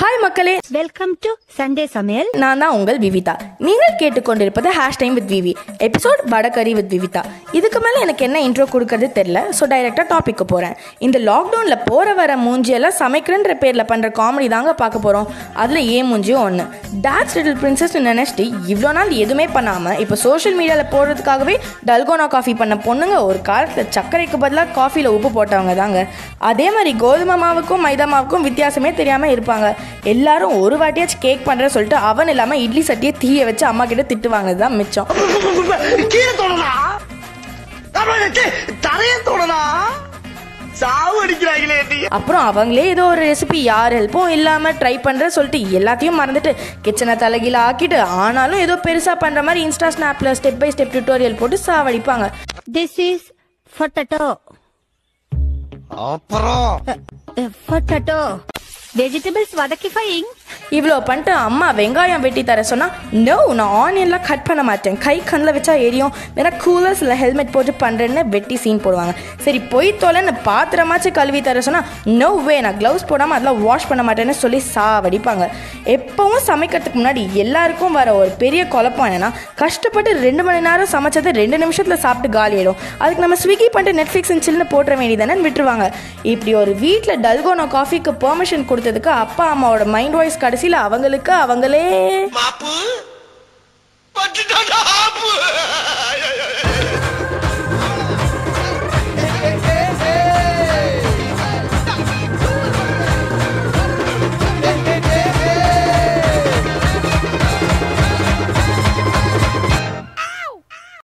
Hi மக்களே. Welcome to Sunday சமையல் நான் தான் உங்கள் விவிதா. நீங்கள் கேட்டுக்கொண்டிருப்பது hash time with Vivi episode vada curry with Vivitha இதுக்கு மேலே எனக்கு என்ன இன்ட்ரோ கொடுக்கறது தெரில ஸோ டைரெக்டாக டாபிக்கு போகிறேன் இந்த லாக்டவுனில் போகிற வர மூஞ்சியெல்லாம் சமைக்கிறன்ற பேரில் பண்ணுற காமெடி தாங்க பார்க்க போகிறோம் அதில் ஏன் மூஞ்சியும் ஒன்று டாட்ஸ் லிட்டில் பிரின்சஸ் நினச்சிட்டு இவ்வளோ நாள் எதுவுமே பண்ணாமல் இப்போ சோஷியல் மீடியாவில் போடுறதுக்காகவே டல்கோனா காஃபி பண்ண பொண்ணுங்க ஒரு காலத்தில் சர்க்கரைக்கு பதிலாக காஃபியில் உப்பு போட்டவங்க தாங்க. அதே மாதிரி கோதுமை மாவுக்கும் மைதா மாவுக்கும் வித்தியாசமே தெரியாமல் இருப்பாங்க. எல்லாரும் ஒரு வாட்டியாச்சும் கேக் பண்ணுறேன்னு சொல்லிட்டு அவன் இல்லாமல் இட்லி சட்டியை தீய வச்சு அம்மா கிட்ட திட்டு வாங்கினது தான் மிச்சம் அப்புறம் அவங்களே ஏதோ ஒரு ரெசிபி யார் ஹெல்ப்பும் இல்லாமல் ட்ரை பண்ணுறேன்னு சொல்லிட்டு எல்லாத்தையும் மறந்துட்டு கிச்சனை தலைகீழ ஆக்கிட்டு ஆனாலும் ஏதோ பெருசாக பண்ணுற மாதிரி இன்ஸ்டா ஸ்னாப்பில் ஸ்டெப் பை ஸ்டெப் டியூட்டோரியல் போட்டு சாவடிப்பாங்க. திஸ் இஸ் பொட்டட்டோ அப்புறம்? Potato Vegetables were the kifaing. இவ்வளோ பண்ணிட்டு அம்மா வெங்காயம் வெட்டி தர சொன்னால் நோ நான் ஆனியன்லாம் கட் பண்ண மாட்டேன். கை கண்ணில் வச்சா எரியும். வேணா கூலர்ஸ் இல்லை ஹெல்மெட் போட்டு பண்ணுறேன்னு வெட்டி சீன் போடுவாங்க. சரி பொய் தொலைன்னு பாத்திரமாச்சும் கழுவி தர சொன்னால் நோ வே நான் க்ளவுஸ் போடாமல் அதெல்லாம் வாஷ் பண்ண மாட்டேன்னு சொல்லி சாவடிப்பாங்க. எப்பவும் சமைக்கிறதுக்கு முன்னாடி எல்லாருக்கும் வர ஒரு பெரிய குழப்பம் என்னன்னா கஷ்டப்பட்டு ரெண்டு மணி நேரம் சமைச்சதை ரெண்டு நிமிஷத்தில் சாப்பிட்டு காலியிடும் அதுக்கு நம்ம ஸ்விக்கி பண்ணிட்டு நெட்ஃப்ளிக்ஸ் சில்லுன்னு போட்டுற வேண்டியதானே விட்டுருவாங்க. இப்படி ஒரு வீட்டில் டல்கோனோ காஃபிக்கு பெர்மிஷன் கொடுத்ததுக்கு அப்பா அம்மாவோட மைண்ட் வாய்ஸ் கடைசியில் அவங்களுக்கு அவங்களே